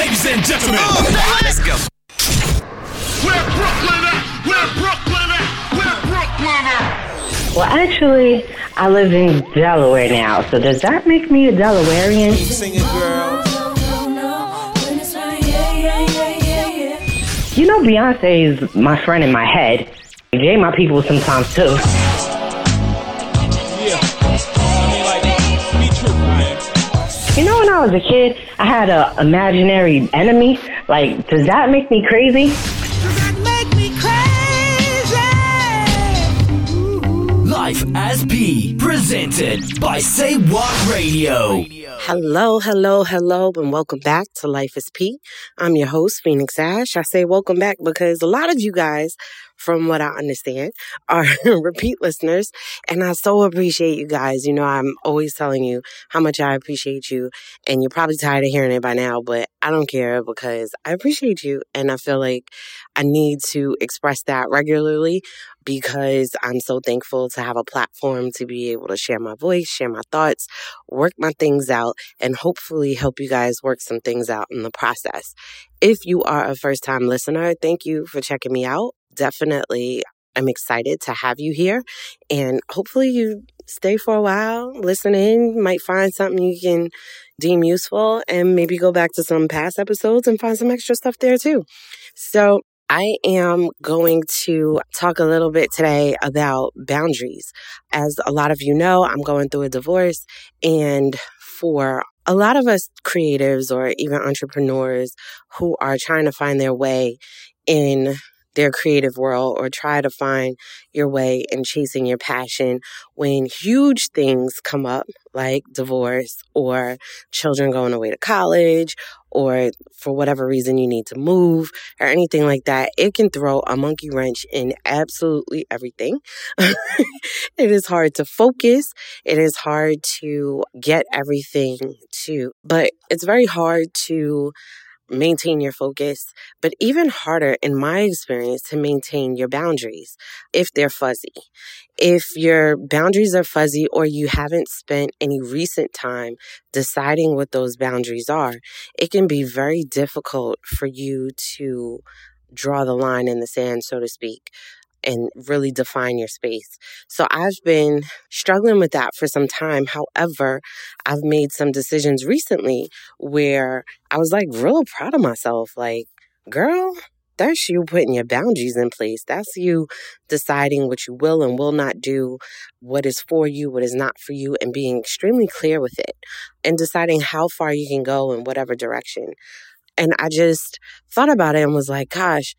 Ladies and gentlemen, oh, let's go. Where Brooklyn at? Where Brooklyn at? Where Brooklyn at? Well, actually, I live in Delaware now, so does that make me a Delawarean? Singing girl. You know, Beyonce is my friend in my head. Jay, my people sometimes too. I was a kid, I had an imaginary enemy. Like, does that make me crazy? Life as P, presented by Say What Radio. Hello, hello, hello, and welcome back to Life is P. I'm your host, Phoenix Ash. I say welcome back because a lot of you guys, from what I understand, are repeat listeners, and I so appreciate you guys. You know, I'm always telling you how much I appreciate you, and you're probably tired of hearing it by now, but I don't care because I appreciate you, and I feel like I need to express that regularly because I'm so thankful to have a platform to be able to share my voice, share my thoughts, work my things out, and hopefully help you guys work some things out in the process. If you are a first time listener, thank you for checking me out. Definitely, I'm excited to have you here, and hopefully, you stay for a while, listen in, might find something you can deem useful, and maybe go back to some past episodes and find some extra stuff there too. So, I am going to talk a little bit today about boundaries. As a lot of you know, I'm going through a divorce and for a lot of us creatives or even entrepreneurs who are trying to find their way in their creative world or try to find your way in chasing your passion when huge things come up like divorce or children going away to college or for whatever reason you need to move or anything like that, it can throw a monkey wrench in absolutely everything. it is hard to focus. It is hard to get everything to, but it's very hard to maintain your focus, but even harder in my experience to maintain your boundaries if they're fuzzy. If your boundaries are fuzzy or you haven't spent any recent time deciding what those boundaries are, it can be very difficult for you to draw the line in the sand, so to speak and really define your space. So I've been struggling with that for some time. However, I've made some decisions recently where I was like real proud of myself. Like, girl, that's you putting your boundaries in place. That's you deciding what you will and will not do, what is for you, what is not for you, and being extremely clear with it and deciding how far you can go in whatever direction. And I just thought about it and was like, gosh,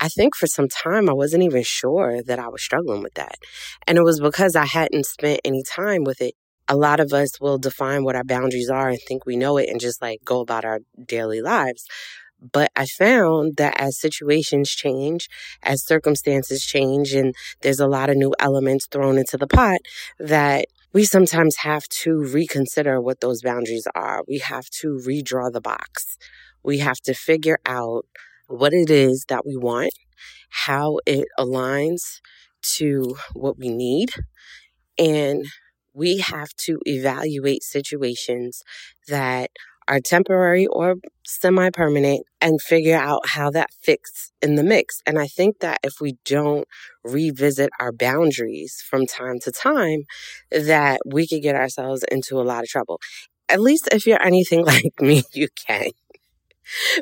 I think for some time I wasn't even sure that I was struggling with that. And it was because I hadn't spent any time with it. A lot of us will define what our boundaries are and think we know it and just like go about our daily lives. But I found that as situations change, as circumstances change, and there's a lot of new elements thrown into the pot, that we sometimes have to reconsider what those boundaries are. We have to redraw the box. We have to figure out what it is that we want, how it aligns to what we need, and we have to evaluate situations that are temporary or semi permanent and figure out how that fits in the mix. And I think that if we don't revisit our boundaries from time to time, that we could get ourselves into a lot of trouble. At least if you're anything like me, you can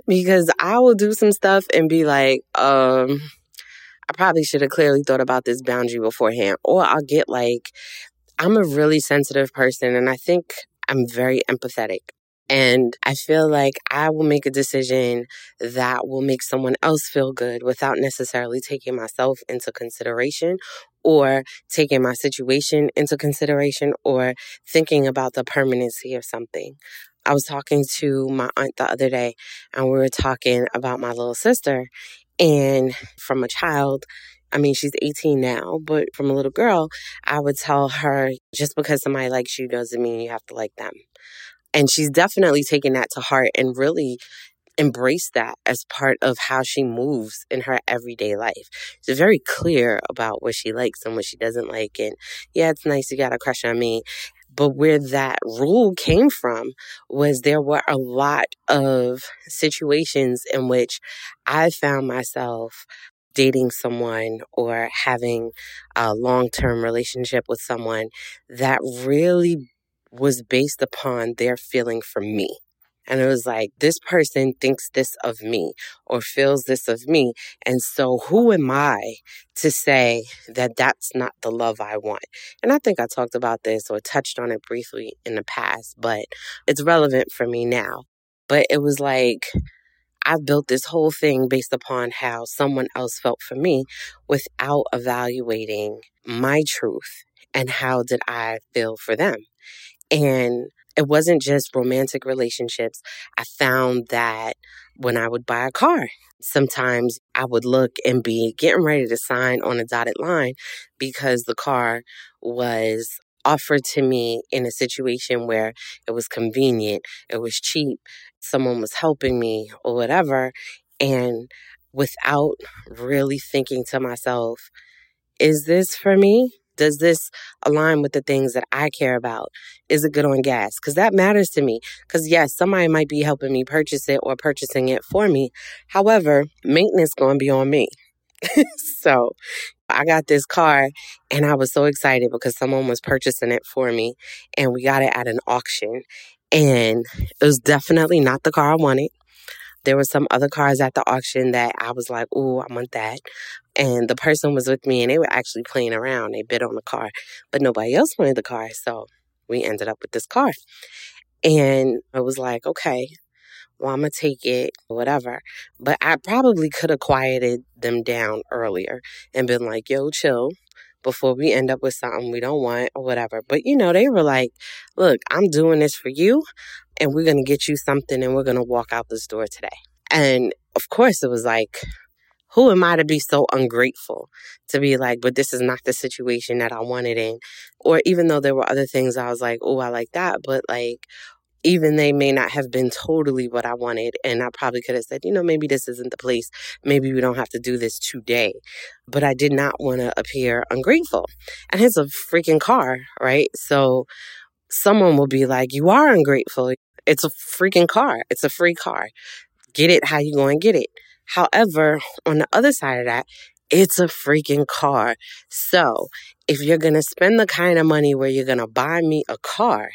because I will do some stuff and be like, um, I probably should have clearly thought about this boundary beforehand. Or I'll get like, I'm a really sensitive person and I think I'm very empathetic. And I feel like I will make a decision that will make someone else feel good without necessarily taking myself into consideration or taking my situation into consideration or thinking about the permanency of something. I was talking to my aunt the other day and we were talking about my little sister. And from a child, I mean, she's 18 now, but from a little girl, I would tell her just because somebody likes you doesn't mean you have to like them. And she's definitely taken that to heart and really embraced that as part of how she moves in her everyday life. She's very clear about what she likes and what she doesn't like. And yeah, it's nice you got a crush on me. But where that rule came from was there were a lot of situations in which I found myself dating someone or having a long term relationship with someone that really was based upon their feeling for me. And it was like, this person thinks this of me or feels this of me. And so who am I to say that that's not the love I want? And I think I talked about this or touched on it briefly in the past, but it's relevant for me now. But it was like, I've built this whole thing based upon how someone else felt for me without evaluating my truth and how did I feel for them. And it wasn't just romantic relationships. I found that when I would buy a car, sometimes I would look and be getting ready to sign on a dotted line because the car was offered to me in a situation where it was convenient, it was cheap, someone was helping me or whatever. And without really thinking to myself, is this for me? Does this align with the things that I care about? Is it good on gas? Because that matters to me. Because yes, somebody might be helping me purchase it or purchasing it for me. However, maintenance going to be on me. so I got this car and I was so excited because someone was purchasing it for me and we got it at an auction. And it was definitely not the car I wanted. There were some other cars at the auction that I was like, "Ooh, I want that." And the person was with me and they were actually playing around. They bid on the car, but nobody else wanted the car. So we ended up with this car. And I was like, okay, well, I'm to take it, whatever. But I probably could have quieted them down earlier and been like, yo, chill before we end up with something we don't want or whatever. But you know, they were like, look, I'm doing this for you and we're going to get you something and we're going to walk out this door today. And of course, it was like, who am I to be so ungrateful to be like, but this is not the situation that I wanted in? Or even though there were other things I was like, oh, I like that, but like, even they may not have been totally what I wanted. And I probably could have said, you know, maybe this isn't the place. Maybe we don't have to do this today. But I did not want to appear ungrateful. And it's a freaking car, right? So someone will be like, you are ungrateful. It's a freaking car. It's a free car. Get it how you going to get it. However, on the other side of that, it's a freaking car. So if you're going to spend the kind of money where you're going to buy me a car,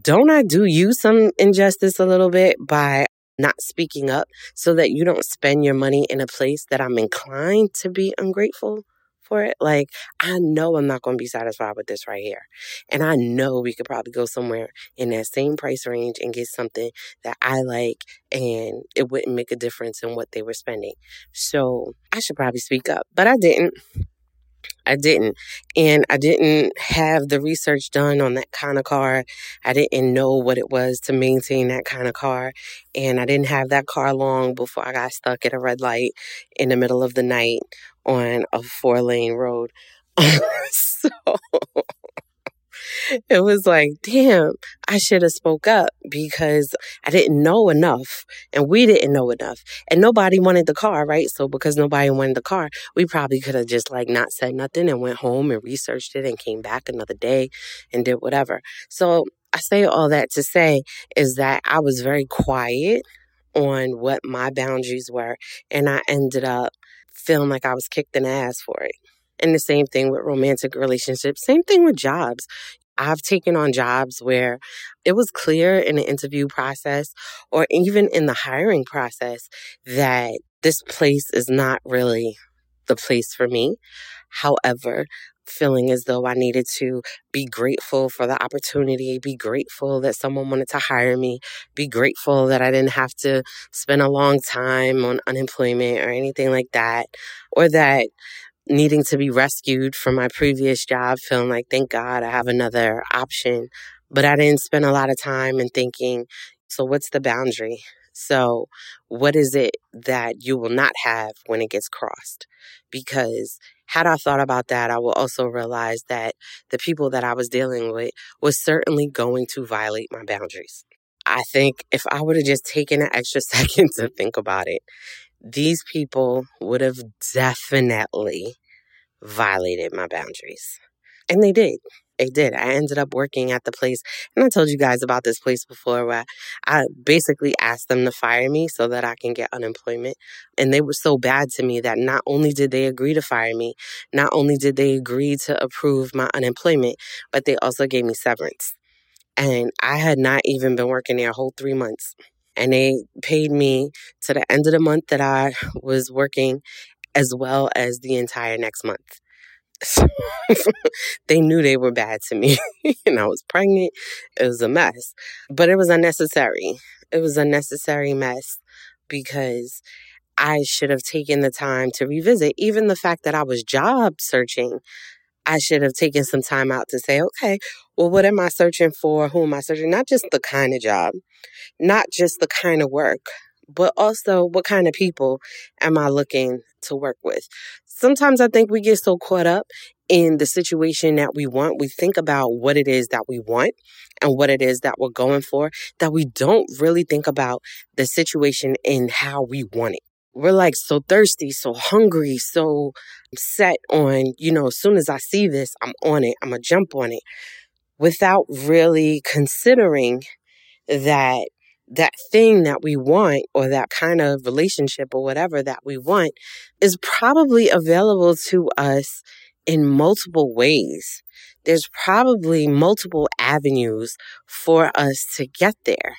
don't I do you some injustice a little bit by not speaking up so that you don't spend your money in a place that I'm inclined to be ungrateful for it? Like, I know I'm not going to be satisfied with this right here. And I know we could probably go somewhere in that same price range and get something that I like and it wouldn't make a difference in what they were spending. So I should probably speak up, but I didn't. I didn't. And I didn't have the research done on that kind of car. I didn't know what it was to maintain that kind of car. And I didn't have that car long before I got stuck at a red light in the middle of the night on a four lane road. so it was like, damn, I should have spoke up because I didn't know enough and we didn't know enough and nobody wanted the car, right? So because nobody wanted the car, we probably could have just like not said nothing and went home and researched it and came back another day and did whatever. So I say all that to say is that I was very quiet on what my boundaries were and I ended up feeling like I was kicked in the ass for it. And the same thing with romantic relationships, same thing with jobs. I've taken on jobs where it was clear in the interview process or even in the hiring process that this place is not really the place for me. However, feeling as though I needed to be grateful for the opportunity, be grateful that someone wanted to hire me, be grateful that I didn't have to spend a long time on unemployment or anything like that, or that needing to be rescued from my previous job, feeling like, thank God I have another option. But I didn't spend a lot of time in thinking, so what's the boundary? So, what is it that you will not have when it gets crossed? Because had I thought about that, I will also realize that the people that I was dealing with was certainly going to violate my boundaries. I think if I would have just taken an extra second to think about it, these people would have definitely violated my boundaries. And they did. They did. I ended up working at the place, and I told you guys about this place before where I basically asked them to fire me so that I can get unemployment. And they were so bad to me that not only did they agree to fire me, not only did they agree to approve my unemployment, but they also gave me severance. And I had not even been working there a whole three months. And they paid me to the end of the month that I was working, as well as the entire next month. So they knew they were bad to me. and I was pregnant. It was a mess. But it was unnecessary. It was a necessary mess because I should have taken the time to revisit. Even the fact that I was job searching, I should have taken some time out to say, okay, well, what am I searching for? Who am I searching? Not just the kind of job, not just the kind of work, but also what kind of people am I looking to work with? Sometimes I think we get so caught up in the situation that we want. We think about what it is that we want and what it is that we're going for that we don't really think about the situation and how we want it. We're like so thirsty, so hungry, so set on, you know, as soon as I see this, I'm on it. I'm to jump on it without really considering that that thing that we want or that kind of relationship or whatever that we want is probably available to us in multiple ways. There's probably multiple avenues for us to get there.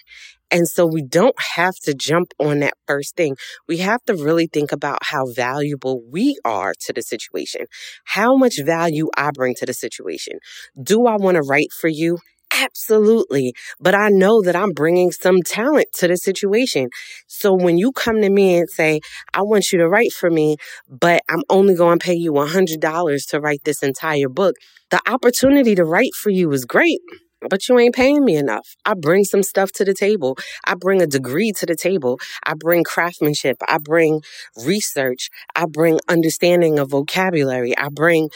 And so we don't have to jump on that first thing. We have to really think about how valuable we are to the situation, how much value I bring to the situation. Do I want to write for you? Absolutely. But I know that I'm bringing some talent to the situation. So when you come to me and say, I want you to write for me, but I'm only going to pay you $100 to write this entire book, the opportunity to write for you is great. But you ain't paying me enough. I bring some stuff to the table. I bring a degree to the table. I bring craftsmanship. I bring research. I bring understanding of vocabulary. I bring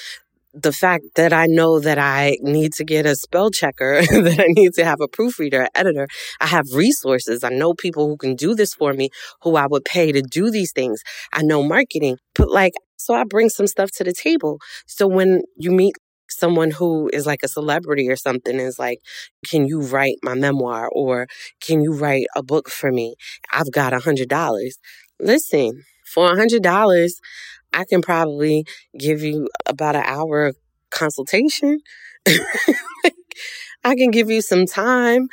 the fact that I know that I need to get a spell checker, that I need to have a proofreader, an editor. I have resources. I know people who can do this for me, who I would pay to do these things. I know marketing, but like, so I bring some stuff to the table. So when you meet someone who is like a celebrity or something is like, can you write my memoir or can you write a book for me? I've got a hundred dollars. Listen, for a hundred dollars, I can probably give you about an hour consultation. I can give you some time.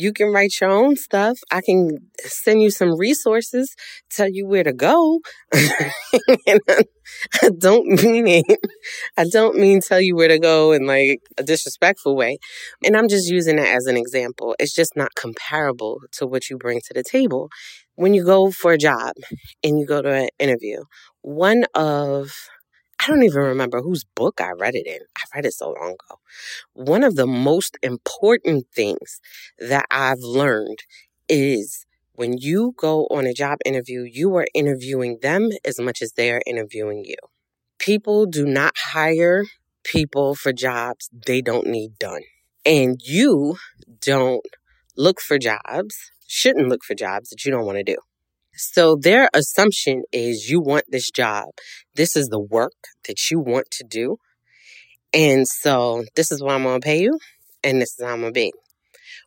You can write your own stuff. I can send you some resources, tell you where to go. I don't mean it. I don't mean tell you where to go in like a disrespectful way. And I'm just using it as an example. It's just not comparable to what you bring to the table. When you go for a job and you go to an interview, one of I don't even remember whose book I read it in. I read it so long ago. One of the most important things that I've learned is when you go on a job interview, you are interviewing them as much as they are interviewing you. People do not hire people for jobs they don't need done. And you don't look for jobs, shouldn't look for jobs that you don't want to do. So their assumption is you want this job. This is the work that you want to do. And so this is what I'm going to pay you. And this is how I'm going to be.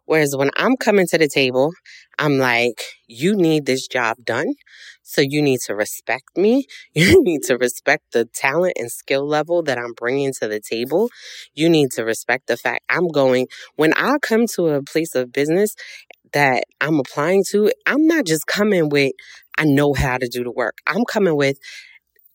Whereas when I'm coming to the table, I'm like, you need this job done. So you need to respect me. You need to respect the talent and skill level that I'm bringing to the table. You need to respect the fact I'm going, when I come to a place of business that I'm applying to, I'm not just coming with, I know how to do the work. I'm coming with,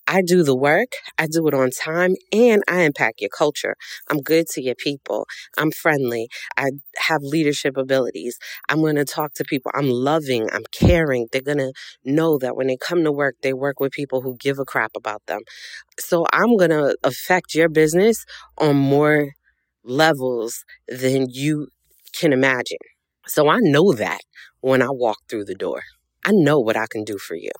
I do the work, I do it on time, and I impact your culture. I'm good to your people. I'm friendly. I have leadership abilities. I'm going to talk to people. I'm loving. I'm caring. They're going to know that when they come to work, they work with people who give a crap about them. So I'm going to affect your business on more levels than you can imagine. So I know that when I walk through the door. I know what I can do for you.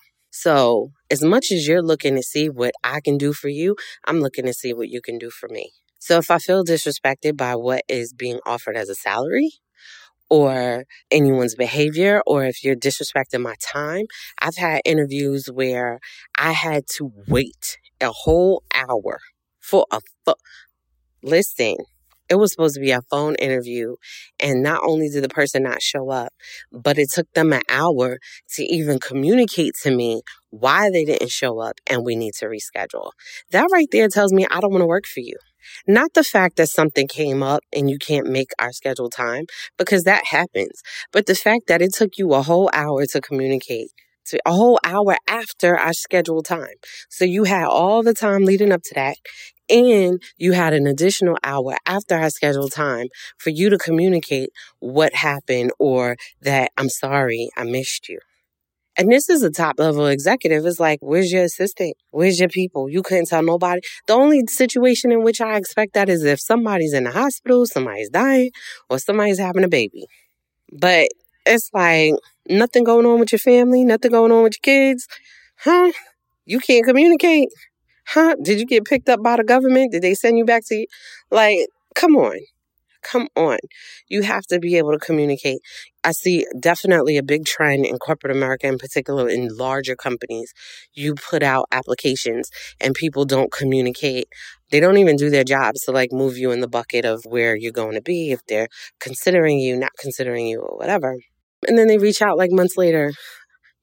So, as much as you're looking to see what I can do for you, I'm looking to see what you can do for me. So, if I feel disrespected by what is being offered as a salary, or anyone's behavior, or if you're disrespecting my time, I've had interviews where I had to wait a whole hour for a listen. It was supposed to be a phone interview, and not only did the person not show up, but it took them an hour to even communicate to me why they didn't show up and we need to reschedule. That right there tells me I don't want to work for you. Not the fact that something came up and you can't make our scheduled time, because that happens, but the fact that it took you a whole hour to communicate to a whole hour after our scheduled time. So you had all the time leading up to that. And you had an additional hour after our scheduled time for you to communicate what happened or that I'm sorry, I missed you. And this is a top level executive. It's like, where's your assistant? Where's your people? You couldn't tell nobody. The only situation in which I expect that is if somebody's in the hospital, somebody's dying, or somebody's having a baby. But it's like nothing going on with your family, nothing going on with your kids. Huh? You can't communicate. Huh? Did you get picked up by the government? Did they send you back to? Like, come on. Come on. You have to be able to communicate. I see definitely a big trend in corporate America, in particular in larger companies. You put out applications and people don't communicate. They don't even do their jobs to like move you in the bucket of where you're going to be if they're considering you, not considering you, or whatever. And then they reach out like months later.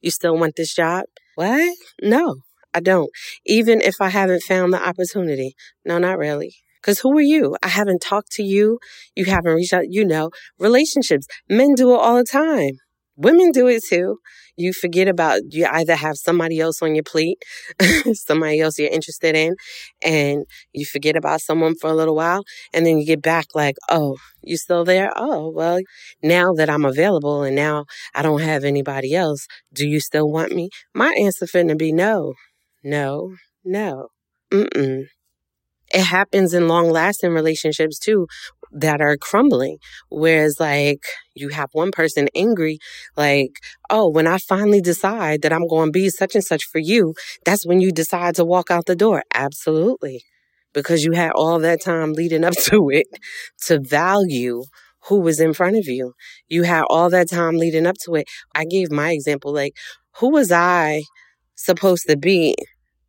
You still want this job? What? No, I don't. Even if I haven't found the opportunity. No, not really. Because who are you? I haven't talked to you. You haven't reached out. You know, relationships. Men do it all the time. Women do it too. You forget about, you either have somebody else on your plate, somebody else you're interested in, and you forget about someone for a little while. And then you get back like, oh, you still there? Oh, well, now that I'm available and now I don't have anybody else, do you still want me? My answer finna be no, no, no. Mm-mm it happens in long lasting relationships too that are crumbling. Whereas, like, you have one person angry, like, oh, when I finally decide that I'm going to be such and such for you, that's when you decide to walk out the door. Absolutely. Because you had all that time leading up to it to value who was in front of you. You had all that time leading up to it. I gave my example, like, who was I supposed to be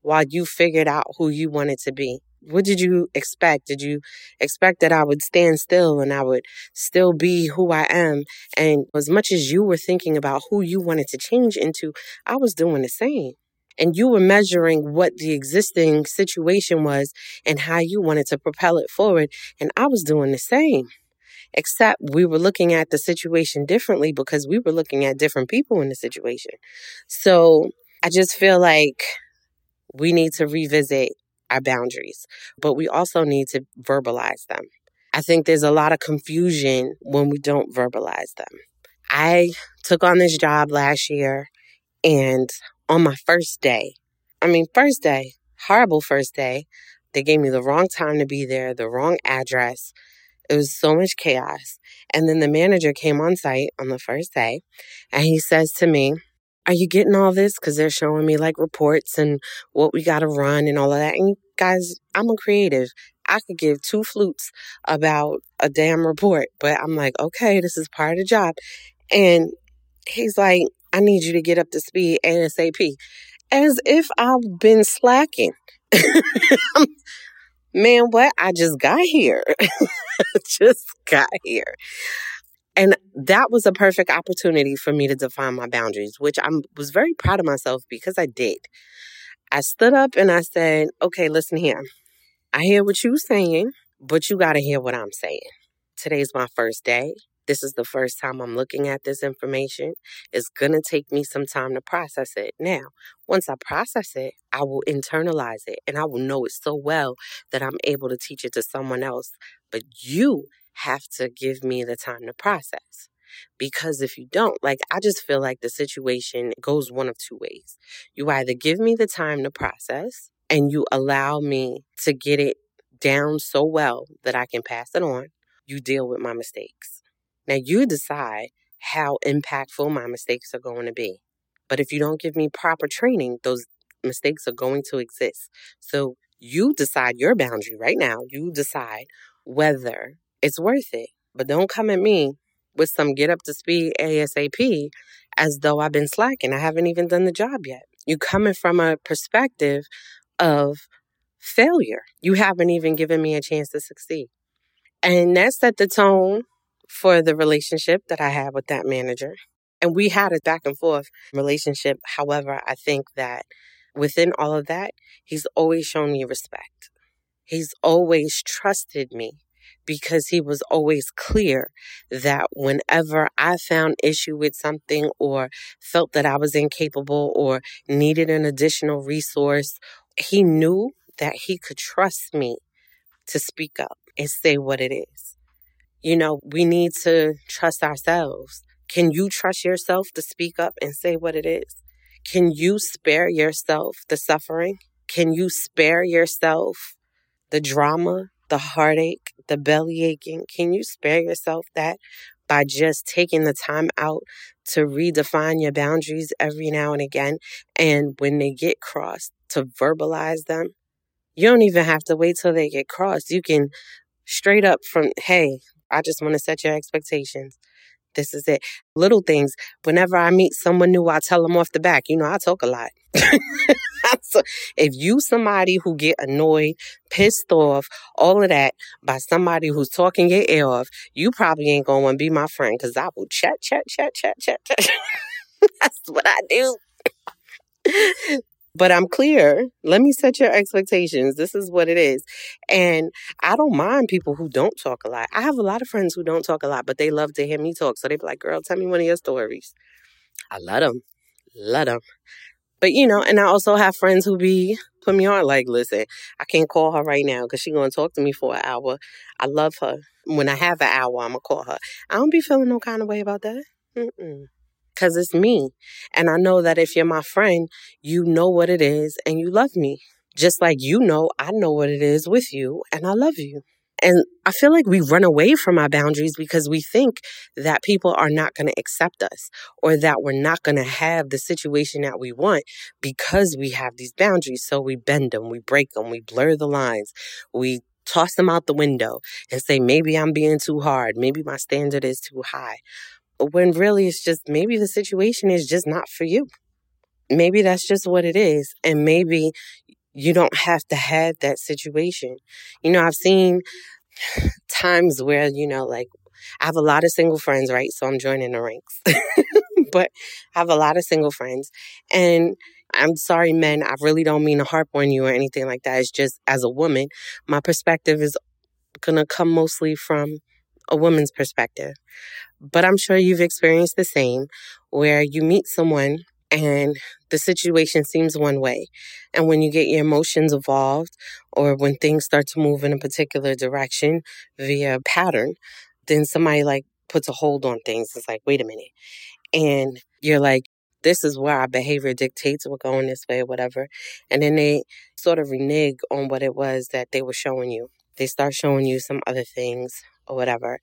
while you figured out who you wanted to be? what did you expect? Did you expect that I would stand still and I would still be who I am? And as much as you were thinking about who you wanted to change into, I was doing the same. And you were measuring what the existing situation was and how you wanted to propel it forward. And I was doing the same. Except we were looking at the situation differently because we were looking at different people in the situation. So I just feel like we need to revisit our boundaries, but we also need to verbalize them. I think there's a lot of confusion when we don't verbalize them. I took on this job last year, and on my first day, I mean, first day, horrible first day, they gave me the wrong time to be there, the wrong address. It was so much chaos. And then the manager came on site on the first day, and he says to me, are you getting all this? Because they're showing me like reports and what we got to run and all of that. And guys, I'm a creative. I could give two flutes about a damn report, but I'm like, okay, this is part of the job. And he's like, I need you to get up to speed ASAP. As if I've been slacking. Man, what? I just got here. just got here. And that was a perfect opportunity for me to define my boundaries, which I was very proud of myself because I did. I stood up and I said, okay, listen here. I hear what you're saying, but you got to hear what I'm saying. Today's my first day. This is the first time I'm looking at this information. It's going to take me some time to process it. Now, once I process it, I will internalize it and I will know it so well that I'm able to teach it to someone else. But you have to give me the time to process. Because if you don't, like, I just feel like the situation goes one of two ways. You either give me the time to process and you allow me to get it down so well that I can pass it on. You deal with my mistakes. Now you decide how impactful my mistakes are going to be. But if you don't give me proper training, those mistakes are going to exist. So you decide your boundary right now. You decide whether it's worth it. But don't come at me with some get up to speed ASAP as though I've been slacking. I haven't even done the job yet. You coming from a perspective of failure. You haven't even given me a chance to succeed. And that set the tone for the relationship that I had with that manager. And we had a back and forth relationship. However, I think that within all of that, he's always shown me respect. He's always trusted me because he was always clear that whenever I found issue with something or felt that I was incapable or needed an additional resource, he knew that he could trust me to speak up and say what it is. You know, we need to trust ourselves. Can you trust yourself to speak up and say what it is? Can you spare yourself the suffering? Can you spare yourself the drama, the heartache, the belly aching? Can you spare yourself that by just taking the time out to redefine your boundaries every now and again? And when they get crossed, to verbalize them. You don't even have to wait till they get crossed. You can straight up from, hey, I just want to set your expectations. This is it. Little things. Whenever I meet someone new, I tell them off the back. You know, I talk a lot. if you somebody who get annoyed, pissed off, all of that by somebody who's talking your ear off, you probably ain't gonna want to be my friend because I will chat, chat, chat, chat, chat, chat. That's what I do. but I'm clear. Let me set your expectations. This is what it is. And I don't mind people who don't talk a lot. I have a lot of friends who don't talk a lot, but they love to hear me talk. So they be like, girl, tell me one of your stories. I love them. Love them. But you know, and I also have friends who be put me on like, listen, I can't call her right now because she gonna talk to me for an hour. I love her. When I have an hour, I'm gonna call her. I don't be feeling no kind of way about that. Mm-mm because it's me. And I know that if you're my friend, you know what it is and you love me. Just like you know, I know what it is with you and I love you. And I feel like we run away from our boundaries because we think that people are not going to accept us or that we're not going to have the situation that we want because we have these boundaries. So we bend them, we break them, we blur the lines, we toss them out the window and say, maybe I'm being too hard. Maybe my standard is too high when really it's just maybe the situation is just not for you. Maybe that's just what it is. And maybe you don't have to have that situation. You know, I've seen times where, you know, like I have a lot of single friends, right? So I'm joining the ranks. but I have a lot of single friends. And I'm sorry, men, I really don't mean to harp on you or anything like that. It's just as a woman, my perspective is going to come mostly from a woman's perspective. But I'm sure you've experienced the same where you meet someone and the situation seems one way. And when you get your emotions involved or when things start to move in a particular direction via pattern, then somebody like puts a hold on things. It's like, wait a minute. And you're like, this is where our behavior dictates we're going this way or whatever. And then they sort of renege on what it was that they were showing you. They start showing you some other things or whatever.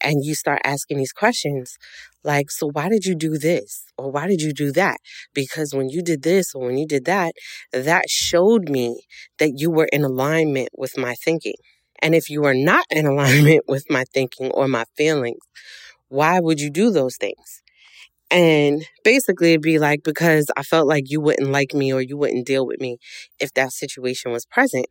And you start asking these questions like, so why did you do this? Or why did you do that? Because when you did this or when you did that, that showed me that you were in alignment with my thinking. And if you are not in alignment with my thinking or my feelings, why would you do those things? And basically, it'd be like, because I felt like you wouldn't like me or you wouldn't deal with me if that situation was present.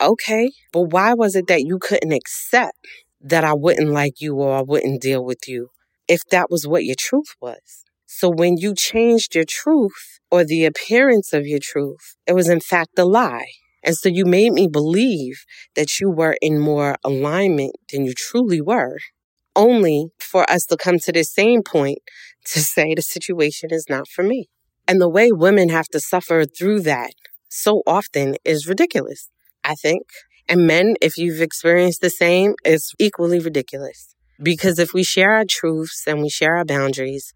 Okay, but why was it that you couldn't accept that I wouldn't like you or I wouldn't deal with you if that was what your truth was. So when you changed your truth or the appearance of your truth, it was in fact a lie. And so you made me believe that you were in more alignment than you truly were, only for us to come to the same point to say the situation is not for me. And the way women have to suffer through that so often is ridiculous, I think. And men, if you've experienced the same, it's equally ridiculous. Because if we share our truths and we share our boundaries,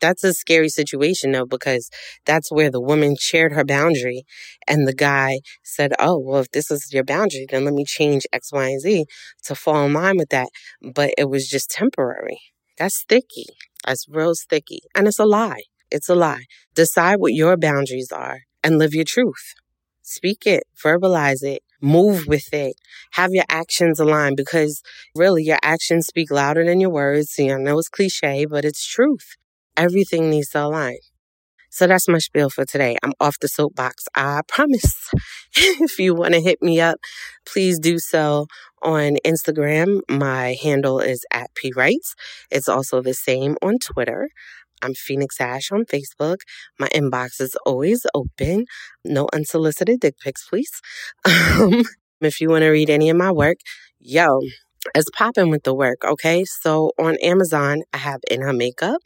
that's a scary situation though, because that's where the woman shared her boundary and the guy said, Oh, well, if this is your boundary, then let me change X, Y, and Z to fall in line with that. But it was just temporary. That's sticky. That's real sticky. And it's a lie. It's a lie. Decide what your boundaries are and live your truth. Speak it, verbalize it, move with it, have your actions aligned because really your actions speak louder than your words. You know, I know it's cliche, but it's truth. Everything needs to align. So that's my spiel for today. I'm off the soapbox. I promise. if you want to hit me up, please do so on Instagram. My handle is at P. It's also the same on Twitter. I'm Phoenix Ash on Facebook. My inbox is always open. No unsolicited dick pics, please. Um, if you want to read any of my work, yo, it's popping with the work, okay? So on Amazon, I have In Her Makeup.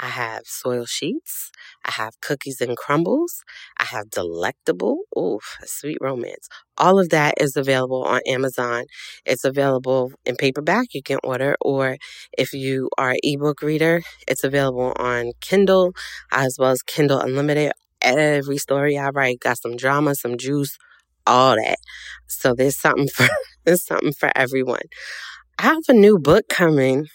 I have soil sheets. I have cookies and crumbles. I have delectable. Oof, sweet romance. All of that is available on Amazon. It's available in paperback. You can order, or if you are an ebook reader, it's available on Kindle as well as Kindle Unlimited. Every story I write got some drama, some juice, all that. So there's something for there's something for everyone. I have a new book coming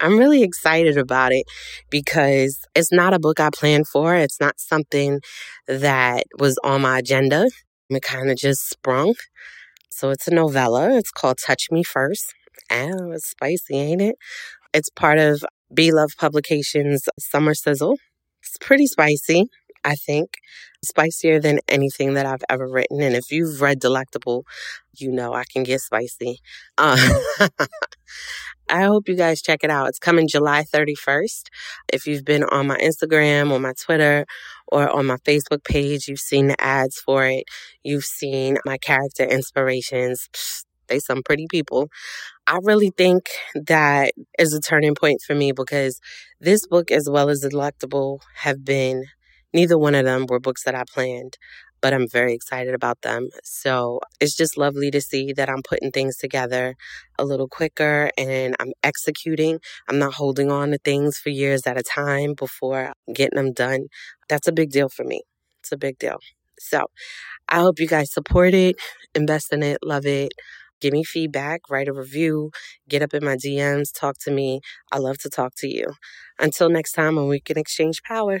I'm really excited about it because it's not a book I planned for. It's not something that was on my agenda. It kind of just sprung. So it's a novella. It's called Touch Me First. Oh, it's spicy, ain't it? It's part of B. Love Publications Summer Sizzle. It's pretty spicy, I think. Spicier than anything that I've ever written. And if you've read Delectable, you know I can get spicy. Uh, I hope you guys check it out. It's coming July 31st. If you've been on my Instagram or my Twitter or on my Facebook page, you've seen the ads for it. You've seen my character inspirations. They some pretty people. I really think that is a turning point for me because this book, as well as Delectable, have been neither one of them were books that I planned but I'm very excited about them. So it's just lovely to see that I'm putting things together a little quicker and I'm executing. I'm not holding on to things for years at a time before getting them done. That's a big deal for me. It's a big deal. So I hope you guys support it, invest in it, love it. Give me feedback, write a review, get up in my DMs, talk to me. I love to talk to you. Until next time, when we can exchange power.